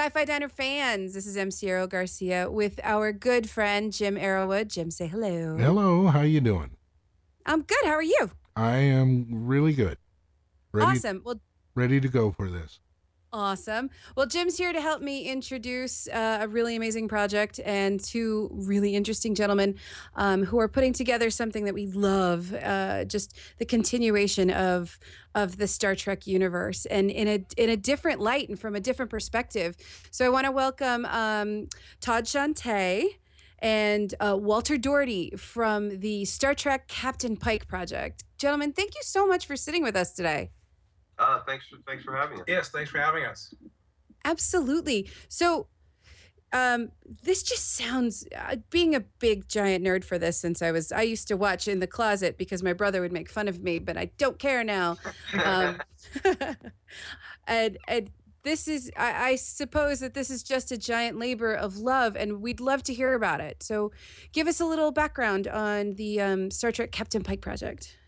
Sci-Fi Diner fans, this is MC Arrow Garcia with our good friend Jim Arrowwood. Jim, say hello. Hello, how you doing? I'm good. How are you? I am really good. Ready, awesome. Well, ready to go for this. Awesome. Well, Jim's here to help me introduce uh, a really amazing project and two really interesting gentlemen um, who are putting together something that we love. Uh, just the continuation of of the Star Trek universe, and in a in a different light and from a different perspective. So, I want to welcome um, Todd Shawn Tei and uh, Walter Doty from the Star Trek Captain Pike project. Gentlemen, thank you so much for sitting with us today. Uh, thanks for thanks for having us. Yes, thanks for having us. Absolutely. So, um, this just sounds uh, being a big giant nerd for this since I was I used to watch in the closet because my brother would make fun of me, but I don't care now. Um, and and this is I, I suppose that this is just a giant labor of love, and we'd love to hear about it. So, give us a little background on the um, Star Trek Captain Pike project.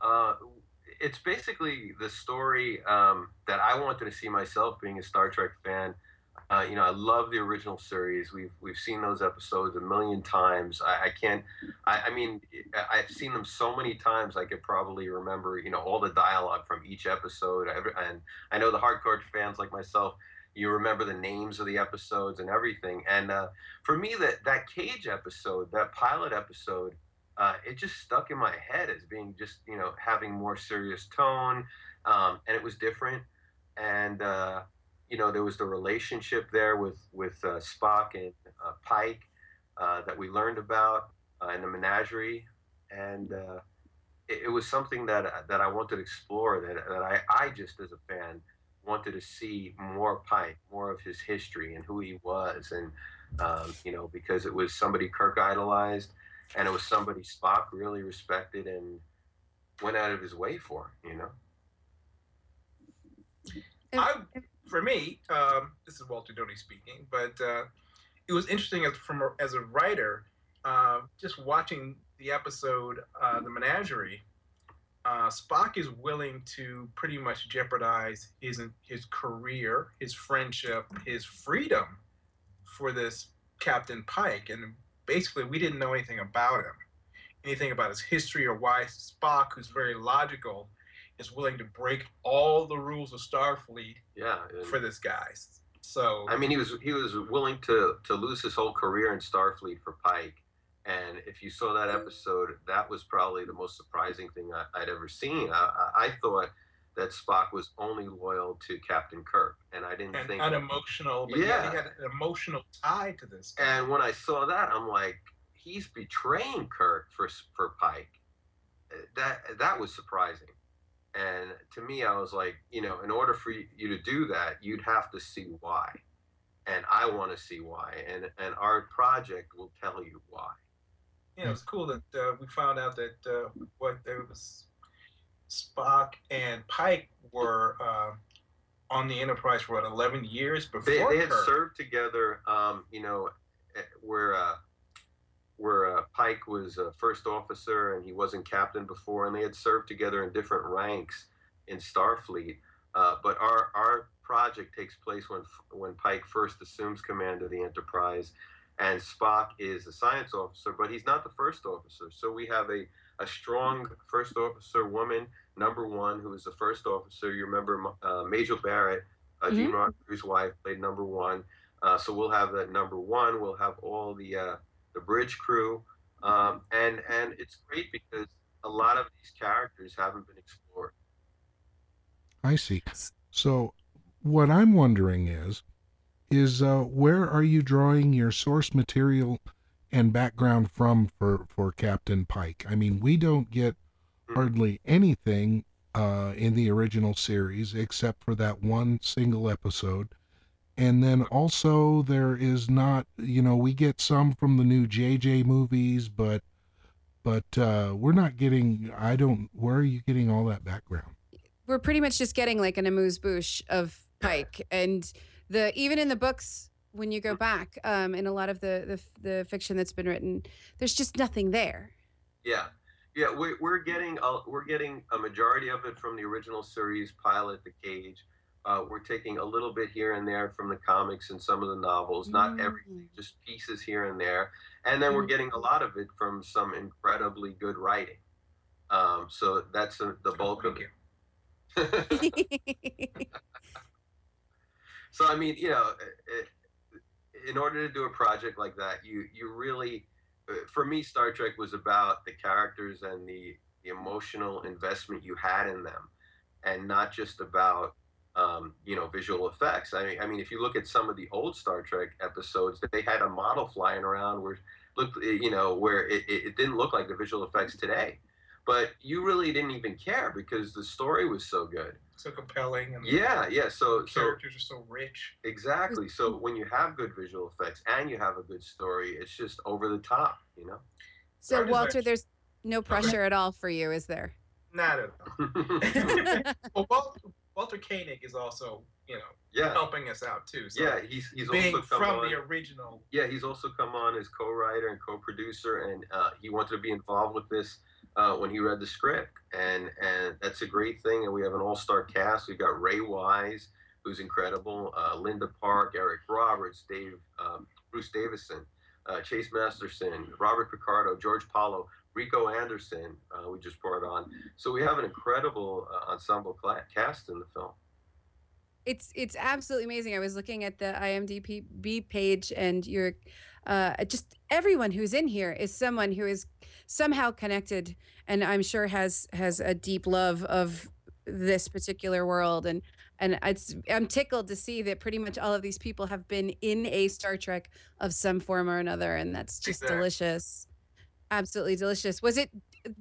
Uh, it's basically the story um, that I wanted to see myself being a Star Trek fan. Uh, you know, I love the original series. We've we've seen those episodes a million times. I, I can't. I, I, mean, I've seen them so many times. I could probably remember, you know, all the dialogue from each episode. And I know the hardcore fans like myself, you remember the names of the episodes and everything. And uh, for me, that that Cage episode, that pilot episode, uh, it just stuck in my head as being just you know having more serious tone, um, and it was different. And uh, you know there was the relationship there with with uh, Spock and uh, Pike uh, that we learned about uh, in the menagerie, and it, it, was something that that I wanted to explore. That that I I just as a fan wanted to see more Pike, more of his history and who he was, and um, you know because it was somebody Kirk idolized and it was somebody Spock really respected and went out of his way for. You know. I, for me, um, this is Walter Doty speaking, but uh, it was interesting as from as a writer, uh, just watching the episode, uh, the Menagerie. Uh, Spock is willing to pretty much jeopardize his his career, his friendship, his freedom for this Captain Pike, and basically we didn't know anything about him, anything about his history or why Spock, who's very logical, is willing to break all the rules of Starfleet yeah, for this guy. So I mean, he was he was willing to to lose his whole career in Starfleet for Pike. And if you saw that episode, that was probably the most surprising thing I, would ever seen. I, I, thought that Spock was only loyal to Captain Kirk, and I didn't and think unemotional. But yeah, he had an emotional tie to this. Guy. And when I saw that, I'm like, he's betraying Kirk for for Pike. That that was surprising, and to me, I was like, you know, in order for you to do that, you'd have to see why, and I want to see why, and and our project will tell you why. Yeah, it was cool that uh, we found out that uh, what there was Spock and Pike were uh, on the Enterprise for what, 11 years before they, they had Kirk. served together. Um, you know, eh, where uh, where uh, Pike was a first officer and he wasn't captain before, and they had served together in different ranks in Starfleet. Uh, but our our project takes place when when Pike first assumes command of the Enterprise, and Spock is a science officer, but he's not the first officer. So we have a a strong first officer woman, number one, who was the first officer. You remember uh, Majel Barrett, uh, mm-hmm. Gene Roddenberry's wife, played number one. Uh, so we'll have that number one. We'll have all the uh, the bridge crew, um, and and it's great because a lot of these characters haven't been explored. I see. So what I'm wondering is, is uh, where are you drawing your source material and background from for for Captain Pike. I mean, we don't get. Hardly anything uh, in the original series except for that one single episode. And then also there is not, you know, we get some from the new JJ movies, but but uh, we're not getting. I don't. Where are you getting all that background? We're pretty much just getting like an amuse bouche of Pike, and the even in the books when you go back um, in a lot of the, the, the fiction that's been written, there's just nothing there. Yeah, yeah, we're, we're getting a, we're getting a majority of it from the original series pilot, The Cage. Uh, we're taking a little bit here and there from the comics and some of the novels, not everything, Mm. just pieces here and there. And then we're Mhm. getting a lot of it from some incredibly good writing. Um, so that's uh the bulk of Thank it. so I mean, you know, it, in order to do a project like that, you you really, for me, Star Trek was about the characters and the the emotional investment you had in them, and not just about um, you know visual effects. I mean, I mean, if you look at some of the old Star Trek episodes, they had a model flying around where looked, you know, where it, it didn't look like the visual effects today. But you really didn't even care because the story was so good. So compelling. And Yeah, yeah. So The so characters are so rich. Exactly. So when you have good visual effects and you have a good story, it's just over the top, you know. so Art Walter, actually- there's no pressure at all for you, is there? Not at all. well, Walter, Walter Koenig is also, you know, yeah, helping us out too. So yeah. He's he's being also come from on. the original. Yeah, he's also come on as co-writer and co-producer, and uh, he wanted to be involved with this uh, when he read the script, and and that's a great thing. And we have an all-star cast. We've got Ray Wise, who's incredible, uh, Linda Park, Eric Roberts, Dave, um, Bruce Davison, uh, Chase Masterson, Robert Picardo, George Paulo, Rico Anderson. Uh, we just brought on. So we have an incredible uh, ensemble cast in the film. It's it's absolutely amazing. I was looking at the IMDb page, and you're uh, just everyone who's in here is someone who is somehow connected, and I'm sure has has a deep love of this particular world. And and it's I'm tickled to see that pretty much all of these people have been in a Star Trek of some form or another, and that's just Exactly. delicious. Absolutely delicious. Was it?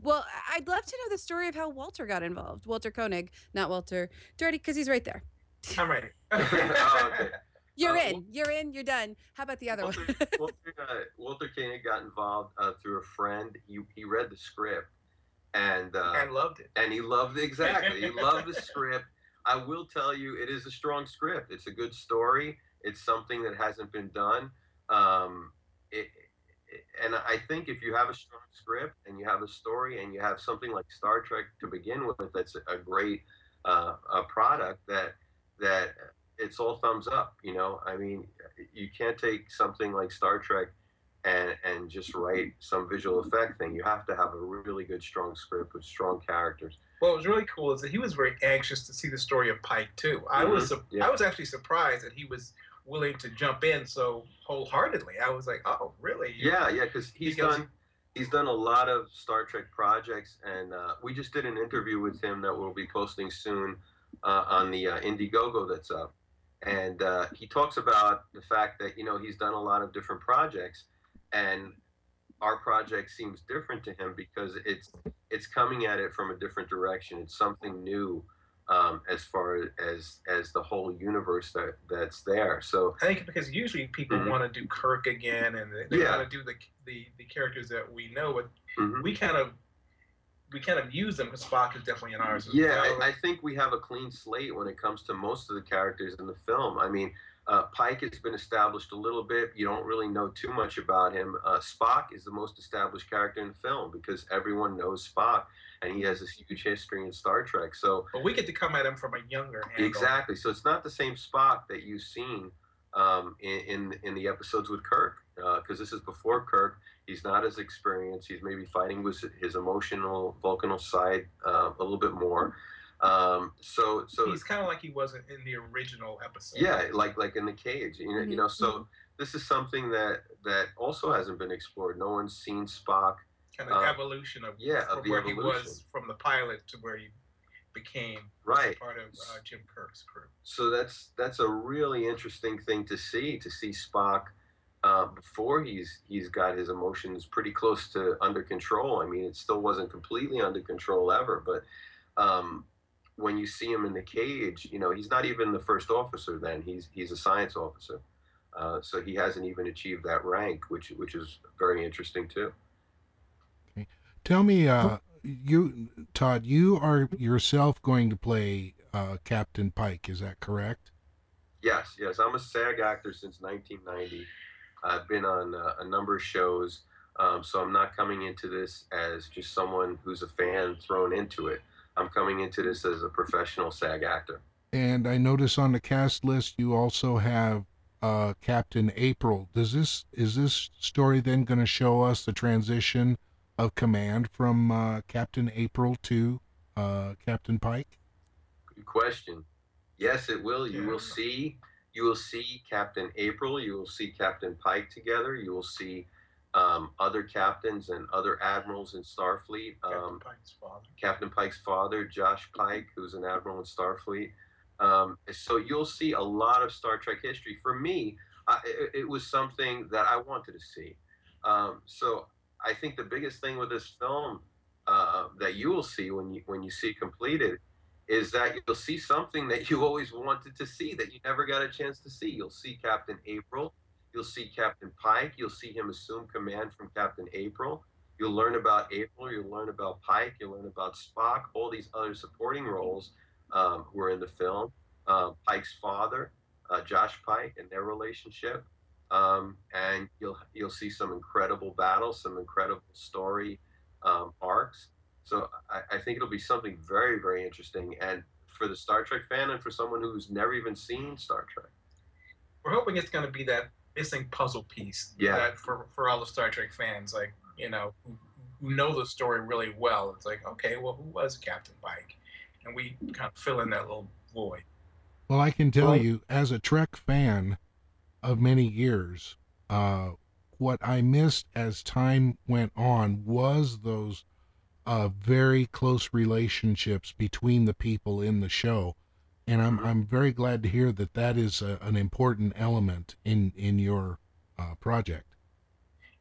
Well, I'd love to know the story of how Walter got involved. Walter Koenig, not Walter Doty, because he's right there. I'm ready. Oh, okay. You're Uh, in. You're in. You're done. How about the other one? Walter, Walter, uh, Walter Koenig got involved uh, through a friend. He, he read the script and uh, and loved it. and he loved it exactly. He loved the script. I will tell you, it is a strong script. It's a good story. It's something that hasn't been done. Um, it, it- and I think if you have a strong script and you have a story and you have something like Star Trek to begin with, that's a great uh, a product that that it's all thumbs up. You know, I mean, you can't take something like Star Trek and and just write some visual effect thing. You have to have a really good, strong script with strong characters. What was really cool is that he was very anxious to see the story of Pike too. I was su- yeah. I was actually surprised that he was willing to jump in so wholeheartedly. I was like, oh, really? Yeah, yeah, because he's Because- done he's done a lot of Star Trek projects, and uh, we just did an interview with him that we'll be posting soon uh, on the uh, Indiegogo that's up, and uh, he talks about the fact that you know he's done a lot of different projects, and our project seems different to him because it's it's coming at it from a different direction. It's something new. Um, as far as as the whole universe that that's there, so I think because usually people Mhm. want to do Kirk again, and they, they Yeah. want to do the, the the characters that we know. But mhm. we kind of we kind of use them because Spock is definitely in ours. as Yeah, well. I, I think we have a clean slate when it comes to most of the characters in the film. I mean, uh, Pike has been established a little bit. You don't really know too much about him. Uh, Spock is the most established character in the film because everyone knows Spock, and he has this huge history in Star Trek. So but we get to come at him from a younger angle. exactly. So it's not the same Spock that you've seen um, in, in in the episodes with Kirk, because this is before Kirk. He's not as experienced. He's maybe fighting with his emotional, volcanal side uh, a little bit more. Um, so so He's kind of like he wasn't in the original episode. yeah, like like in the cage, you know, you Mhm, know. So this is something that that also hasn't been explored. No one's seen Spock. kind of uh, evolution of yeah, of from the where he was from the pilot to where he became Right. part of uh, Jim Kirk's crew. So that's that's a really interesting thing to see to see Spock uh, before he's he's got his emotions pretty close to under control. I mean, it still wasn't completely under control ever, but um, when you see him in the cage, you know, he's not even the first officer. Then he's he's a science officer. Uh, so he hasn't even achieved that rank, which which is very interesting too. Tell me, uh, you, Todd, you are yourself going to play uh, Captain Pike. Is that correct? Yes, yes. I'm a SAG actor since 1990. I've been on uh, a number of shows, um, so I'm not coming into this as just someone who's a fan thrown into it. I'm coming into this as a professional SAG actor. And I notice on the cast list you also have uh, Captain April. Does this is this story then going to show us the transition of command from uh, Captain April to uh, Captain Pike? Good question. Yes, it will. You Yeah. will see. You will see Captain April. You will see Captain Pike together. You will see um, other captains and other admirals in Starfleet. Captain Um, Pike's father. Captain Pike's father, Josh Pike, who's an admiral in Starfleet. Um, so you'll see a lot of Star Trek history. For me, I, it, it was something that I wanted to see. Um, so I think the biggest thing with this film uh, that you will see when you when you see completed is that you'll see something that you always wanted to see that you never got a chance to see. You'll see Captain April. You'll see Captain Pike. You'll see him assume command from Captain April. You'll learn about April. You'll learn about Pike. You'll learn about Spock. All these other supporting roles um, who are in the film. Um, Pike's father, uh, Josh Pike, and their relationship. Um, and you'll you'll see some incredible battles, some incredible story um, arcs. So I, I think it'll be something very very interesting. And for the Star Trek fan, and for someone who's never even seen Star Trek. We're hoping it's going to be that missing puzzle piece. Yeah. That for for all the Star Trek fans, like you know, who, who know the story really well. It's like, okay, well, who was Captain Pike? And we kind of fill in that little void. Well, I can tell Well- you, as a Trek fan of many years, uh, what I missed as time went on was those uh, very close relationships between the people in the show, and I'm. I'm very glad to hear that that is a, an important element in in your uh, project.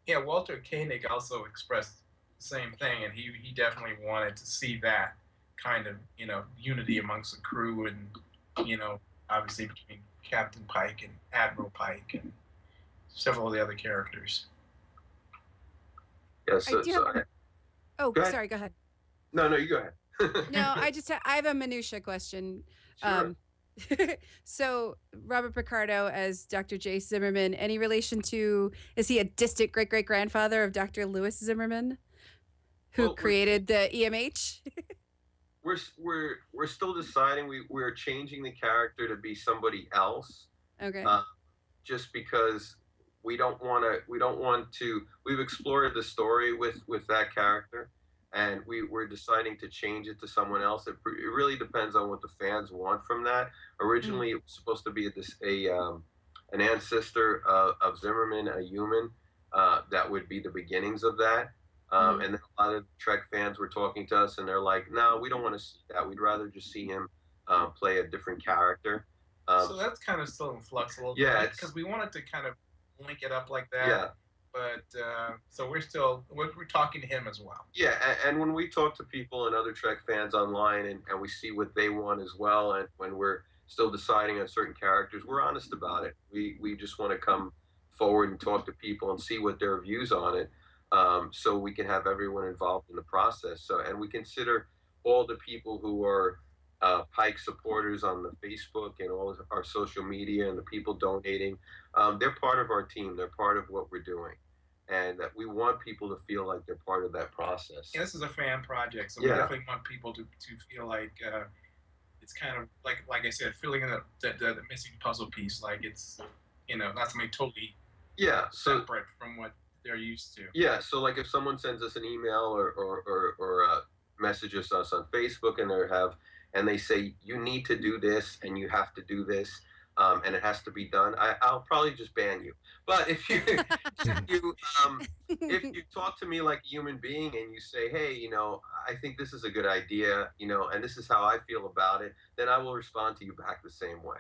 Yeah, Walter Koenig also expressed the same thing, and he he definitely wanted to see that kind of you know unity amongst the crew, and you know obviously between Captain Pike and Admiral Pike and several of the other characters. Yeah. So, so have- Oh, Go sorry. Go ahead. no, no, you go ahead. No, I just ha- I have a minutia question. Sure. Um, so Robert Picardo as Dr. J. Zimmerman, any relation to? Is he a distant great great grandfather of Dr. Lewis Zimmerman, who Well, created the EMH? we're we're we're still deciding. We we're changing the character to be somebody else. okay. Uh, just because we don't want to we don't want to we've explored the story with with that character and we we're deciding to change it to someone else it, it really depends on what the fans want from that originally it was supposed to be a, dis- a um, an ancestor of, of zimmerman a human uh, that would be the beginnings of that um, Mhm. and then a lot of trek fans were talking to us and they're like no we don't want to see that we'd rather just see him uh, play a different character um, so that's kind of still in flux a little Yeah, bit because we wanted to kind of link it up like that. yeah But uh, so we're still we're, we're talking to him as well. Yeah, and, and when we talk to people and other Trek fans online and, and we see what they want as well, and when we're still deciding on certain characters, we're honest about it. We, we just want to come forward and talk to people and see what their views on it um, so we can have everyone involved in the process. So, and we consider all the people who are uh, Pike supporters on the Facebook and all our social media and the people donating, um, they're part of our team. They're part of what we're doing and that we want people to feel like they're part of that process. Yeah, this is a fan project, so Yeah. we definitely want people to, to feel like uh, it's kind of like like I said, filling in the, the, the, missing puzzle piece. Like it's you know not something totally Yeah. So separate from what they're used to. yeah. So like if someone sends us an email or or or, or uh, messages us on Facebook and they have and they say you need to do this and you have to do this. Um, and it has to be done. I, I'll probably just ban you. But if you, if you um, if you talk to me like a human being and you say, hey, you know, I think this is a good idea, you know, and this is how I feel about it, then I will respond to you back the same way.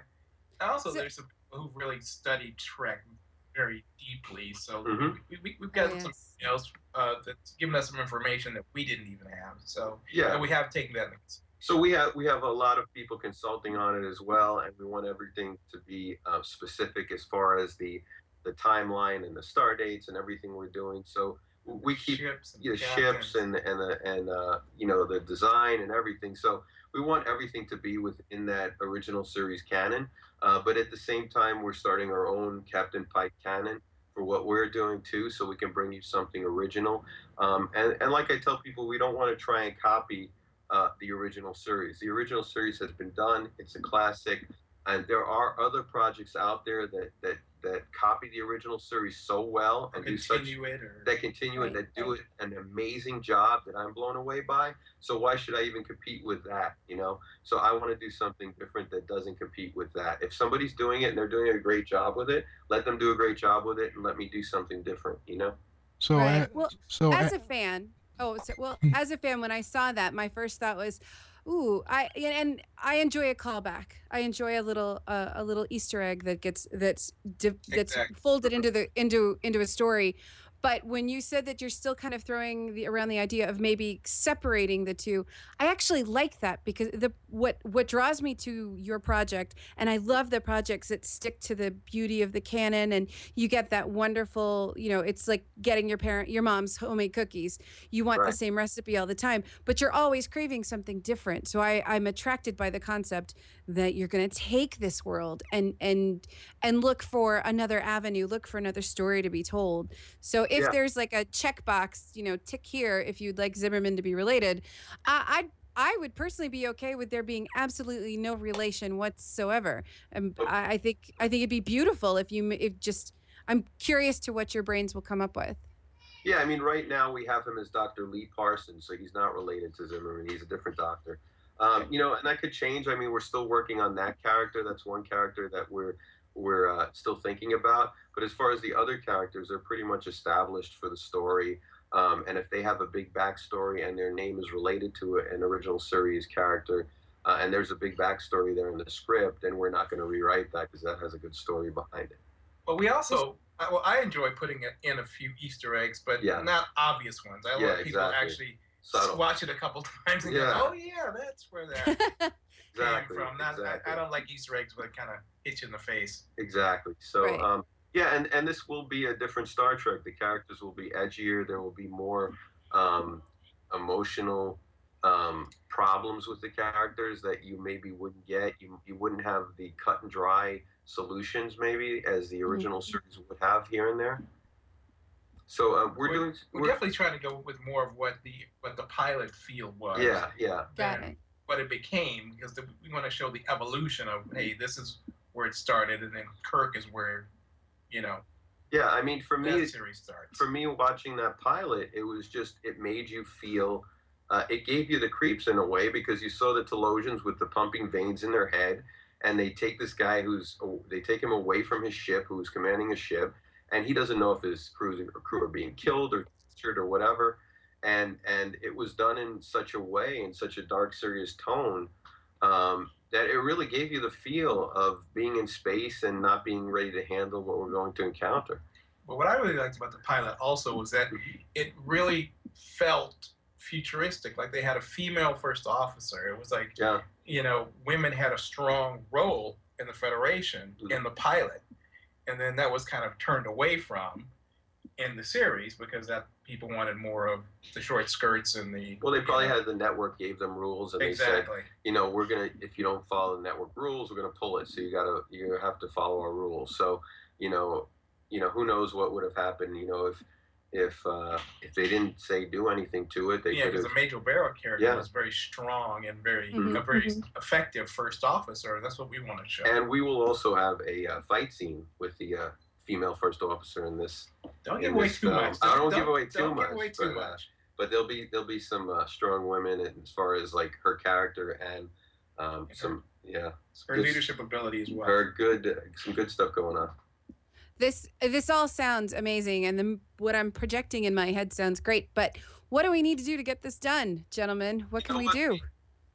Also, So- there's some people who've really studied Trek very deeply, so Mhm. we, we, we've got some yes. else uh, that's given us some information that we didn't even have. So Yeah. and we have taken that. into. So we have we have a lot of people consulting on it as well, and we want everything to be uh, specific as far as the the timeline and the star dates and everything we're doing. So we keep ships and the ships and and the, and uh, you know the design and everything. So we want everything to be within that original series canon, uh, but at the same time we're starting our own Captain Pike canon for what we're doing too, so we can bring you something original. Um, and and like I tell people, we don't want to try and copy uh, the original series. The original series has been done. It's a classic, and there are other projects out there that that that copy the original series so well and do such Continue it or that continue Right. and that do it an amazing job that I'm blown away by. So why should I even compete with that? You know. So I want to do something different that doesn't compete with that. If somebody's doing it and they're doing a great job with it, let them do a great job with it and let me do something different. You know. So, Right. a- Well, so as a- a fan oh so, well Hmm. as a fan when i saw that my first thought was ooh i and i enjoy a callback i enjoy a little uh, a little easter egg that gets that's di- that's Exactly. folded into the into into a story but when you said that you're still kind of throwing the around the idea of maybe separating the two i actually like that because the what what draws me to your project and i love the projects that stick to the beauty of the canon and you get that wonderful you know it's like getting your parent your mom's homemade cookies. You want the same recipe all the time but you're always craving something different. So i i'm attracted by the concept that you're going to take this world and and and look for another avenue look for another story to be told so if Yeah. there's like a checkbox you know tick here if you'd like zimmerman to be related i i I would personally be okay with there being absolutely no relation whatsoever. Um, Oh. I, I think I think it'd be beautiful if you if just. I'm curious to what your brains will come up with. Yeah, I mean, right now we have him as Dr. Lee Parsons, so he's not related to Zimmerman. He's a different doctor. Um, you know, and that could change. I mean, we're still working on that character. That's one character that we're we're uh, still thinking about. But as far as the other characters, they're pretty much established for the story. Um, and if they have a big backstory and their name is related to an original series character, uh, and there's a big backstory there in the script, then we're not going to rewrite that because that has a good story behind it. But we also, I- well, I enjoy putting in a few Easter eggs, but Yeah. not obvious ones. I Yeah, let people exactly. actually Subtle. watch it a couple times and Yeah. go, "Oh yeah, that's where that Exactly. came from." Not, exactly. I, I don't like Easter eggs, but it kind of hit you in the face. Exactly. So, Right. um, yeah, and and this will be a different Star Trek. The characters will be edgier. There will be more um, emotional um, problems with the characters that you maybe wouldn't get. You you wouldn't have the cut and dry solutions maybe as the original series would have here and there. So um, we're We're- doing. We're we're- definitely trying to go with more of what the what the pilot feel was. yeah, yeah. Got it. What it became because the, we want to show the evolution of hey, this is where it started, and then Kirk is where, you know, Yeah, I mean, for me, that series starts. for me watching that pilot it was just it made you feel uh, it gave you the creeps in a way because you saw the Talosians with the pumping veins in their head and they take this guy who's they take him away from his ship who's commanding a ship and he doesn't know if his crews or crew are being killed or captured or whatever and and it was done in such a way in such a dark serious tone um, that it really gave you the feel of being in space and not being ready to handle what we're going to encounter But what I really liked about the pilot also was that it really felt futuristic. Like they had a female first officer. It was like, yeah you know, women had a strong role in the Federation Mhm. in the pilot. And then that was kind of turned away from in the series because that people wanted more of the short skirts and the Well, they probably you know, had the network gave them rules, and they said, you know, we're gonna if you don't follow the network rules, we're gonna pull it. So you gotta you have to follow our rules. So you know, you know, who knows what would have happened? You know, if if uh, if they didn't say do anything to it, they yeah, because the Majel Barrett character Yeah. was very strong and very Mhm, a very mhm. effective first officer. That's what we want to show. And we will also have a uh, fight scene with the uh, female first officer in this. don't in give away this too film. much. I don't give away too don't much, Give away too but, uh, much. But there'll be there'll be some uh, strong women as far as like her character and um, Okay. some yeah Her good- leadership ability as well. her good some good stuff going on. This this all sounds amazing, and the, what I'm projecting in my head sounds great. But what do we need to do to get this done, gentlemen? What can we do?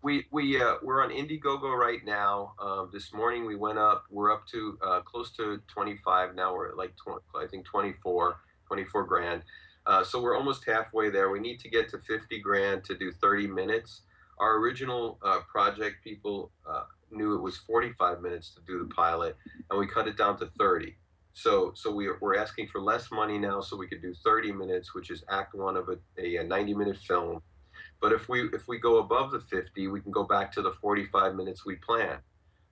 We we uh, we're on Indiegogo right now. Um, this morning we went up. We're up to uh, close to 25 now. We're at like 20, I think 24, 24 grand. Uh, so we're almost halfway there. We need to get to 50 grand to do 30 minutes. Our original uh, project people uh, knew it was 45 minutes to do the pilot, and we cut it down to 30. So so we are, we're asking for less money now, so we could do 30 minutes, which is Act One of a, a 90 minute film. But if we if we go above the 50, we can go back to the 45 minutes we planned.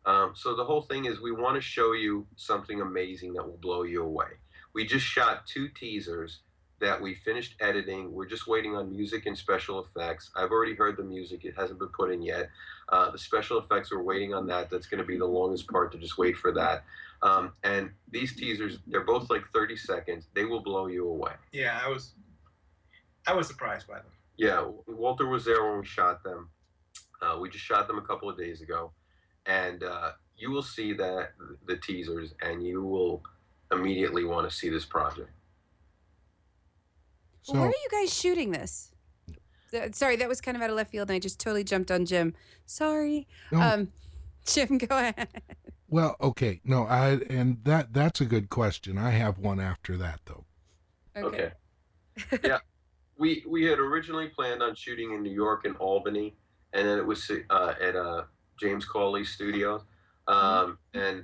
Um, so the whole thing is we want to show you something amazing that will blow you away. We just shot two teasers that we finished editing. We're just waiting on music and special effects. I've already heard the music; it hasn't been put in yet. Uh, the special effects, we're waiting on that. That's going to be the longest part to just wait for that. Um, and these teasers, they're both like 30 seconds. They will blow you away. Yeah, I was, I was surprised by them. Yeah, Walter was there when we shot them. Uh, we just shot them a couple of days ago, and uh, you will see that the teasers, and you will immediately want to see this project. So Where are you guys shooting this? Th- Sorry, that was kind of out of left field, and I just totally jumped on Jim. Sorry, no, um, Jim, go ahead. Well, okay, no, I and that that's a good question. I have one after that though. Okay. yeah, we we had originally planned on shooting in New York and Albany, and then it was uh, at uh, James Cawley Studios, um, and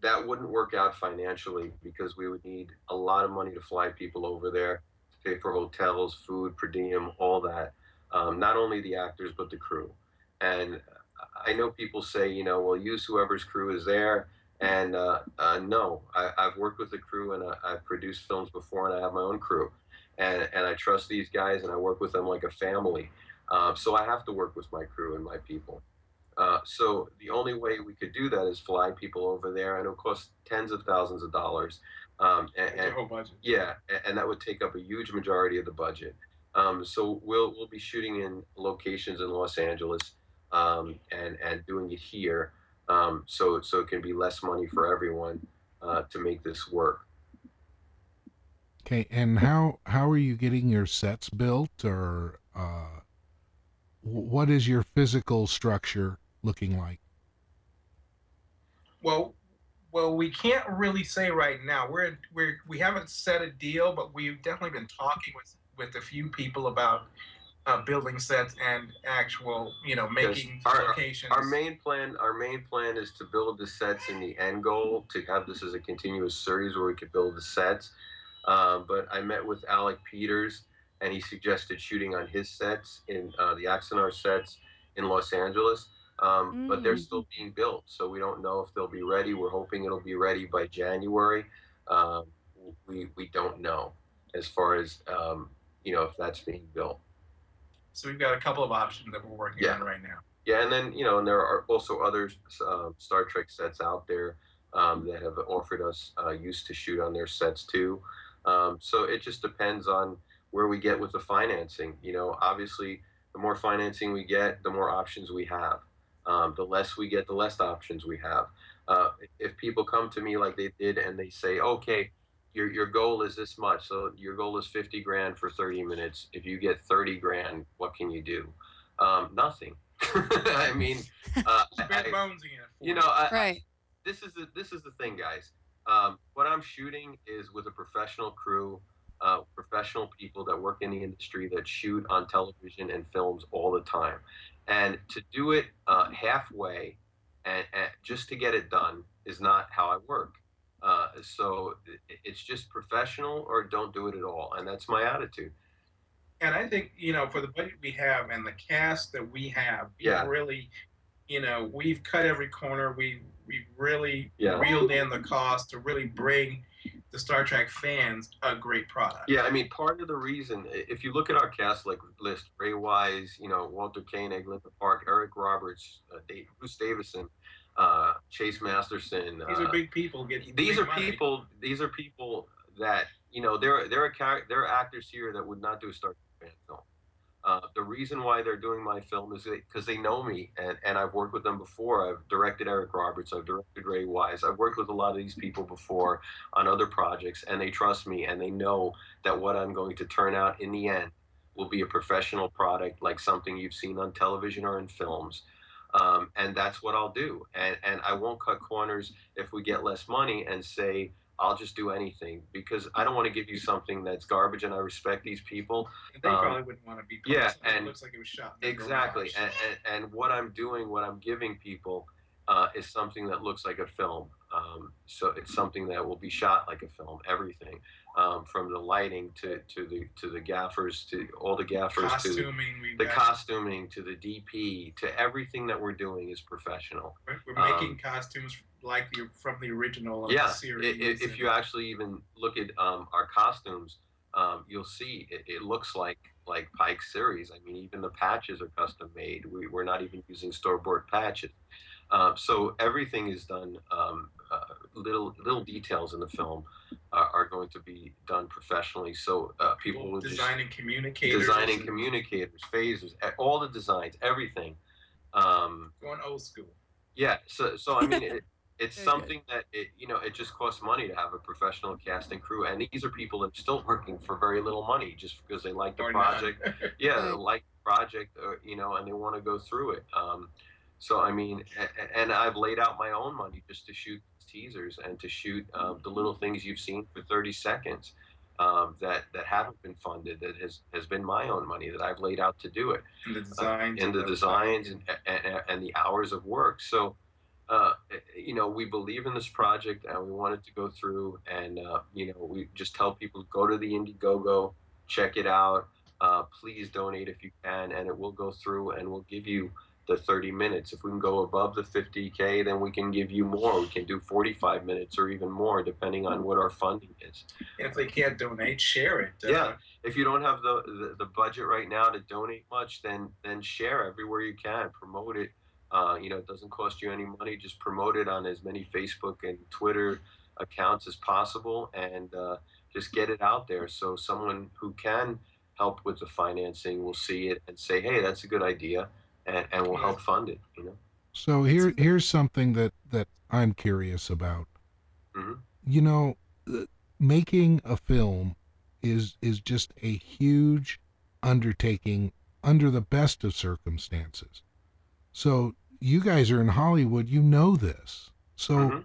that wouldn't work out financially because we would need a lot of money to fly people over there, to pay for hotels, food, per diem, all that. Um, not only the actors but the crew, and I know people say, you know, well, use whoever's crew is there. And uh, uh, no, I, I've worked with the crew and I, I've produced films before, and I have my own crew, and and I trust these guys and I work with them like a family. Uh, so I have to work with my crew and my people. Uh, so the only way we could do that is fly people over there, and it would cost tens of thousands of dollars. Um, and, and whole budget. yeah, and that would take up a huge majority of the budget. Um, so we'll we'll be shooting in locations in Los Angeles um, and and doing it here, um, so so it can be less money for everyone uh, to make this work. Okay, and how how are you getting your sets built, or uh, what is your physical structure looking like? Well, well, we can't really say right now. We're we're we haven't set a deal, but we've definitely been talking with with a few people about uh, building sets and actual, you know, making Our- locations. Our main plan, our main plan is to build the sets in the end goal to have this as a continuous series where we could build the sets. Um, but I met with Alec Peters, and he suggested shooting on his sets in uh, the Axanar sets in Los Angeles. Um, But they're Mm. still being built, so we don't know if they'll be ready. We're hoping it'll be ready by January. Um, we we don't know as far as um, you know if that's being built. So we've got a couple of options that we're working Yeah. on right now. Yeah, and then you know, and there are also other um, Star Trek sets out there um, that have offered us uh, use to shoot on their sets too. Um, so it just depends on where we get with the financing. You know, obviously, the more financing we get, the more options we have. Um, the less we get, the less options we have. Uh, if people come to me like they did and they say, "Okay, your your goal is this much, so your goal is fifty grand for thirty minutes. If you get thirty grand, what can you do?" Um, nothing. I mean, uh, I- Bare bones again. you know, I, I- Right. this is the this is the thing, guys. Um, what I'm shooting is with a professional crew, uh, professional people that work in the industry that shoot on television and films all the time, and to do it uh, halfway and, and just to get it done is not how I work. Uh, so it's just professional or don't do it at all, and that's my attitude. and I think you know for the budget we have and the cast that we have, we Yeah. really, you know, we've cut every corner. We we really Yeah. reeled in the cost to really bring the Star Trek fans a great product. Yeah, I mean, part of the reason, if you look at our cast like list, Ray Wise, you know, Walter Koenig, Linda Park, Eric Roberts, uh, Dave, Bruce Davison, uh, Chase Masterson. These uh, are big people getting. these are money. people. These are people that you know. There, there are there are actors here that would not do a Star Trek fan film. Uh, the reason why they're doing my film is because they know me and, and I've worked with them before. I've directed Eric Roberts, I've directed Ray Wise, I've worked with a lot of these people before on other projects, and they trust me and they know that what I'm going to turn out in the end will be a professional product like something you've seen on television or in films. Um, and that's what I'll do. And, and I won't cut corners if we get less money and say, I'll just do anything because I don't want to give you something that's garbage and I respect these people. And they um, probably wouldn't want to be. yeah, and- looks like it was shot. Exactly. And, and, and what I'm doing, what I'm giving people uh, is something that looks like a film. Um, so it's something that will be shot like a film, everything um, from the lighting to, to the to the gaffers to all the gaffers to costuming. We've the costuming to the DP to everything that we're doing is professional. we're, we're um, making costumes like the from the original of yeah, the i- series. i- if you actually even look at um, our costumes, um, you'll see it, it, looks like like Pike series. I mean, even the patches are custom made. We, we're not even using store bought patches. Uh, so everything is done. Uh, little little details in the film are, are going to be done professionally. So uh, people will designing communicators, designing communicators, phasers, all the designs, everything. Um, Going old school. Yeah. So so I mean. It, it's something that it you know it just costs money to have a professional casting crew and these are people that are still working for very little money just because they like the or project yeah they like the project or, you know and they want to go through it um, so I mean, and I've laid out my own money just to shoot teasers and to shoot uh, the little things you've seen for 30 seconds um, that that haven't been funded. That has has been my own money that I've laid out to do it. And the designs. Uh, and the designs and, and, and the hours of work. So. Uh, you know, we believe in this project and we want it to go through. And, uh, you know, we just tell people go to the Indiegogo, check it out. Uh, please donate if you can, and it will go through and we'll give you the 30 minutes. If we can go above the 50K, then we can give you more. We can do 45 minutes or even more, depending on what our funding is. If they can't donate, share it. Uh, yeah. If you don't have the, the, the, budget right now to donate much, then then share everywhere you can. Promote it. Uh, you know, it doesn't cost you any money. Just promote it on as many Facebook and Twitter accounts as possible and uh, just get it out there so someone who can help with the financing will see it and say, hey, that's a good idea and, and will help fund it. You know. So here here's something that that I'm curious about. Mm-hmm. You know, making a film is is just a huge undertaking under the best of circumstances. So you guys are in Hollywood, you know this. So mm-hmm.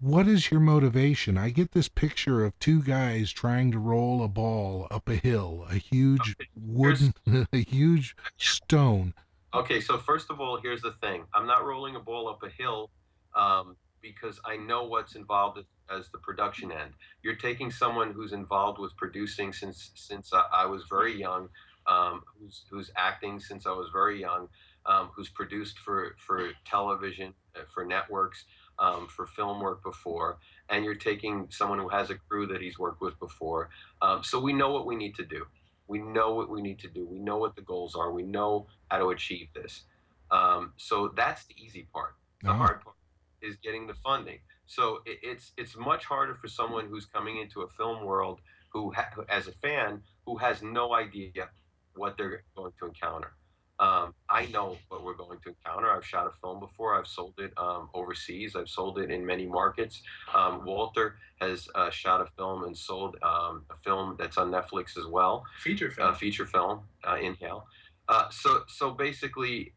what is your motivation? I get this picture of two guys trying to roll a ball up a hill, a huge okay. wooden a huge stone. Okay, so first of all, here's the thing. I'm not rolling a ball up a hill um, because I know what's involved as the production end. You're taking someone who's involved with producing since since I was very young, um, who's who's acting since I was very young, um, who's produced for for television, uh, for networks, um, for film work before, and you're taking someone who has a crew that he's worked with before. Um, so we know what we need to do. We know what we need to do. We know what the goals are. We know how to achieve this. Um, so that's the easy part. The uh-huh. hard part is getting the funding. So it, it's it's much harder for someone who's coming into a film world who, ha- as a fan, who has no idea what they're going to encounter. Um, I know what we're going to encounter. I've shot a film before. I've sold it um, overseas. I've sold it in many markets. Um, Walter has uh, shot a film and sold um, a film that's on Netflix as well. Feature film. Uh, feature film. Uh, Inhale. Uh, so so basically,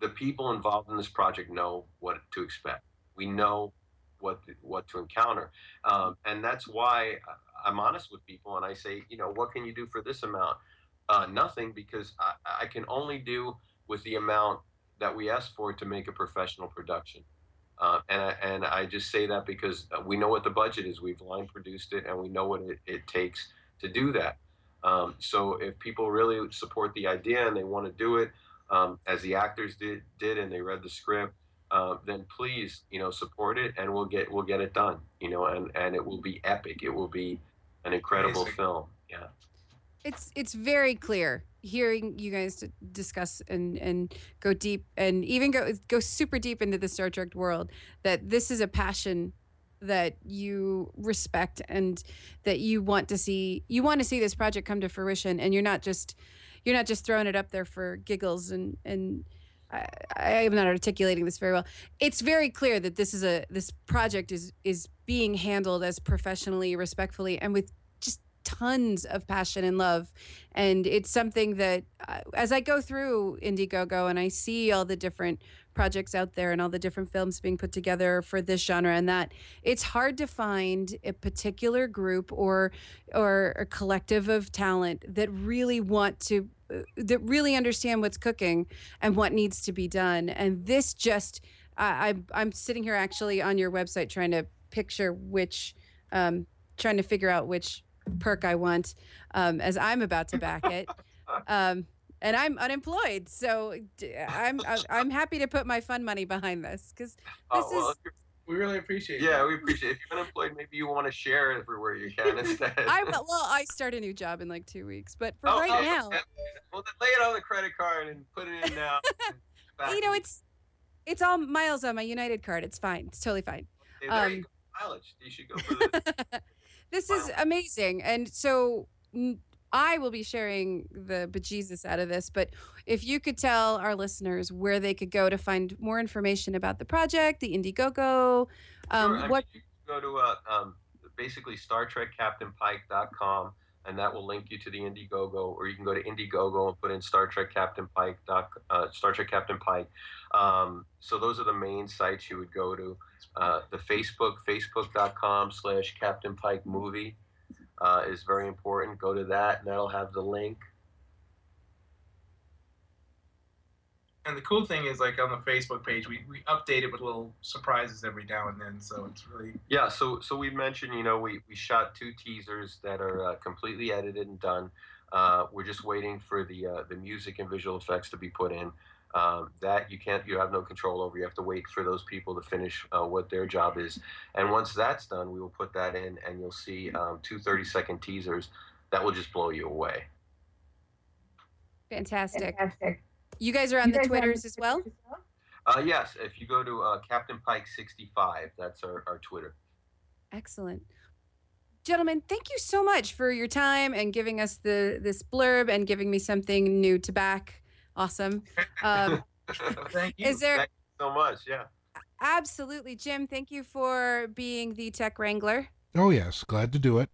the people involved in this project know what to expect. We know what to, what to encounter, um, and that's why I'm honest with people and I say, you know, what can you do for this amount? Uh, nothing because I, I, can only do with the amount that we ask for to make a professional production. Uh, and, I, and I just say that because uh, we know what the budget is. We've line produced it and we know what it, it takes to do that. Um, so if people really support the idea and they want to do it, um, as the actors did, did and they read the script, uh, then please, you know, support it and we'll get we'll get it done. You know, and and it will be epic. It will be an incredible Amazing. film. Yeah it's it's very clear hearing you guys discuss and and go deep and even go go super deep into the Star Trek world that this is a passion that you respect and that you want to see you want to see this project come to fruition and you're not just you're not just throwing it up there for giggles and and I, I am not articulating this very well. It's very clear that this is a this project is is being handled as professionally, respectfully, and with tons of passion and love. And it's something that, uh, as I go through Indiegogo and I see all the different projects out there and all the different films being put together for this genre and that, it's hard to find a particular group or or a collective of talent that really want to uh, that really understand what's cooking and what needs to be done. And this just, I, I'm sitting here actually on your website trying to picture which, um, trying to figure out which perk I want um, as I'm about to back it. Um, and I'm unemployed, so I'm I'm happy to put my fun money behind this because oh, this oh, well, is. We really appreciate it. Yeah, we appreciate. It. If you're unemployed, maybe you want to share everywhere you can instead. I will- well, I start a new job in like two weeks, but for Oh, right oh, now, okay. Well, then lay it on the credit card and put it in now. you know, it's it's all miles on my United card. It's fine. It's totally fine. Hey, there you um, go. Mileage. You should go for this. this is amazing. And so I will be sharing the bejesus out of this, but if you could tell our listeners where they could go to find more information about the project, the Indiegogo, um, Sure, I mean, what you can go to uh, um, basically Star Trek Captain Pike.com and that will link you to the Indiegogo, or you can go to Indiegogo and put in Star Trek Captain Pike. Doc, uh, Star Trek Captain Pike. Um, so those are the main sites you would go to. Uh, the Facebook, Facebook.com slash Captain Pike Movie uh, is very important. Go to that, and that'll have the link. And the cool thing is, like on the Facebook page, we, we update it with little surprises every now and then. So it's really Yeah, so so we mentioned, you know, we, we shot two teasers that are uh, completely edited and done. Uh, we're just waiting for the uh, the music and visual effects to be put in. Um, that you can't, you have no control over. You have to wait for those people to finish uh, what their job is. And once that's done, we will put that in, and you'll see um, two 30 second teasers that will just blow you away. fantastic. Fantastic. You guys are on You the guys on Twitters as well? Uh, yes, if you go to uh, Captain Pike 65, that's our, our Twitter. Excellent. Gentlemen, thank you so much for your time and giving us the this blurb and giving me something new to back. Awesome. Um, thank you. is there Thank you so much. Yeah. absolutely Jim? Thank you for being the tech wrangler. Oh yes, glad to do it.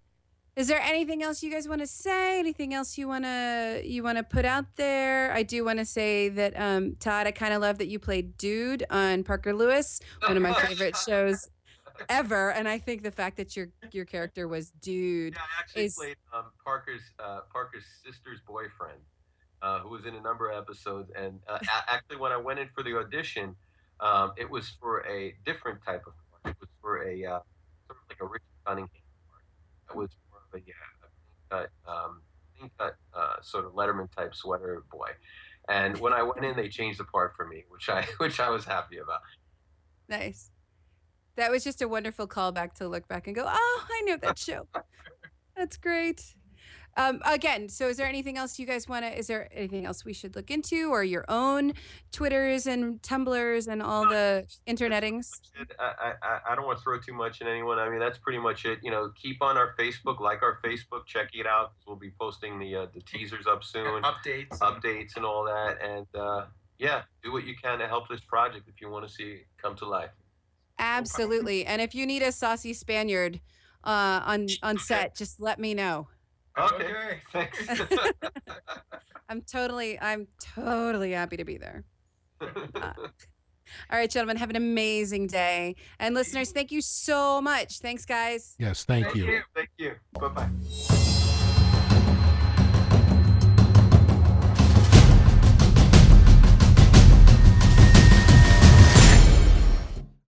Is there anything else you guys want to say? Anything else you wanna you wanna put out there? I do want to say that um, Todd, I kind of love that you played Dude on Parker Lewis, one of my favorite shows ever, and I think the fact that your your character was Dude. Yeah, I actually is- played um, Parker's uh, Parker's sister's boyfriend, uh, who was in a number of episodes. And uh, actually, when I went in for the audition, um, it was for a different type of part. It was for a uh, sort of like a Richard Cunningham part. It was more of a, a clean cut, um, clean uh, sort of Letterman type sweater boy. And when I went in, they changed the part for me, which I which I was happy about. Nice. That was just a wonderful callback to look back and go, oh, I know that show. That's great. Um, again, so is there anything else you guys want to? Is there anything else we should look into, or your own Twitters and Tumblrs and all the internetings? I, I, I don't want to throw too much in anyone. I mean, that's pretty much it. You know, keep on our Facebook, like our Facebook, check it out. We'll be posting the uh, the teasers up soon, updates. updates and all that. And uh, yeah, do what you can to help this project if you want to see it come to life. Absolutely. And if you need a saucy Spaniard uh, on on set, just let me know. Okay, Okay. thanks. I'm totally, I'm totally happy to be there. Uh, all right, gentlemen, have an amazing day. And listeners, thank you so much. Thanks, guys. Yes, thank, Thank you. you. Thank you. Bye bye.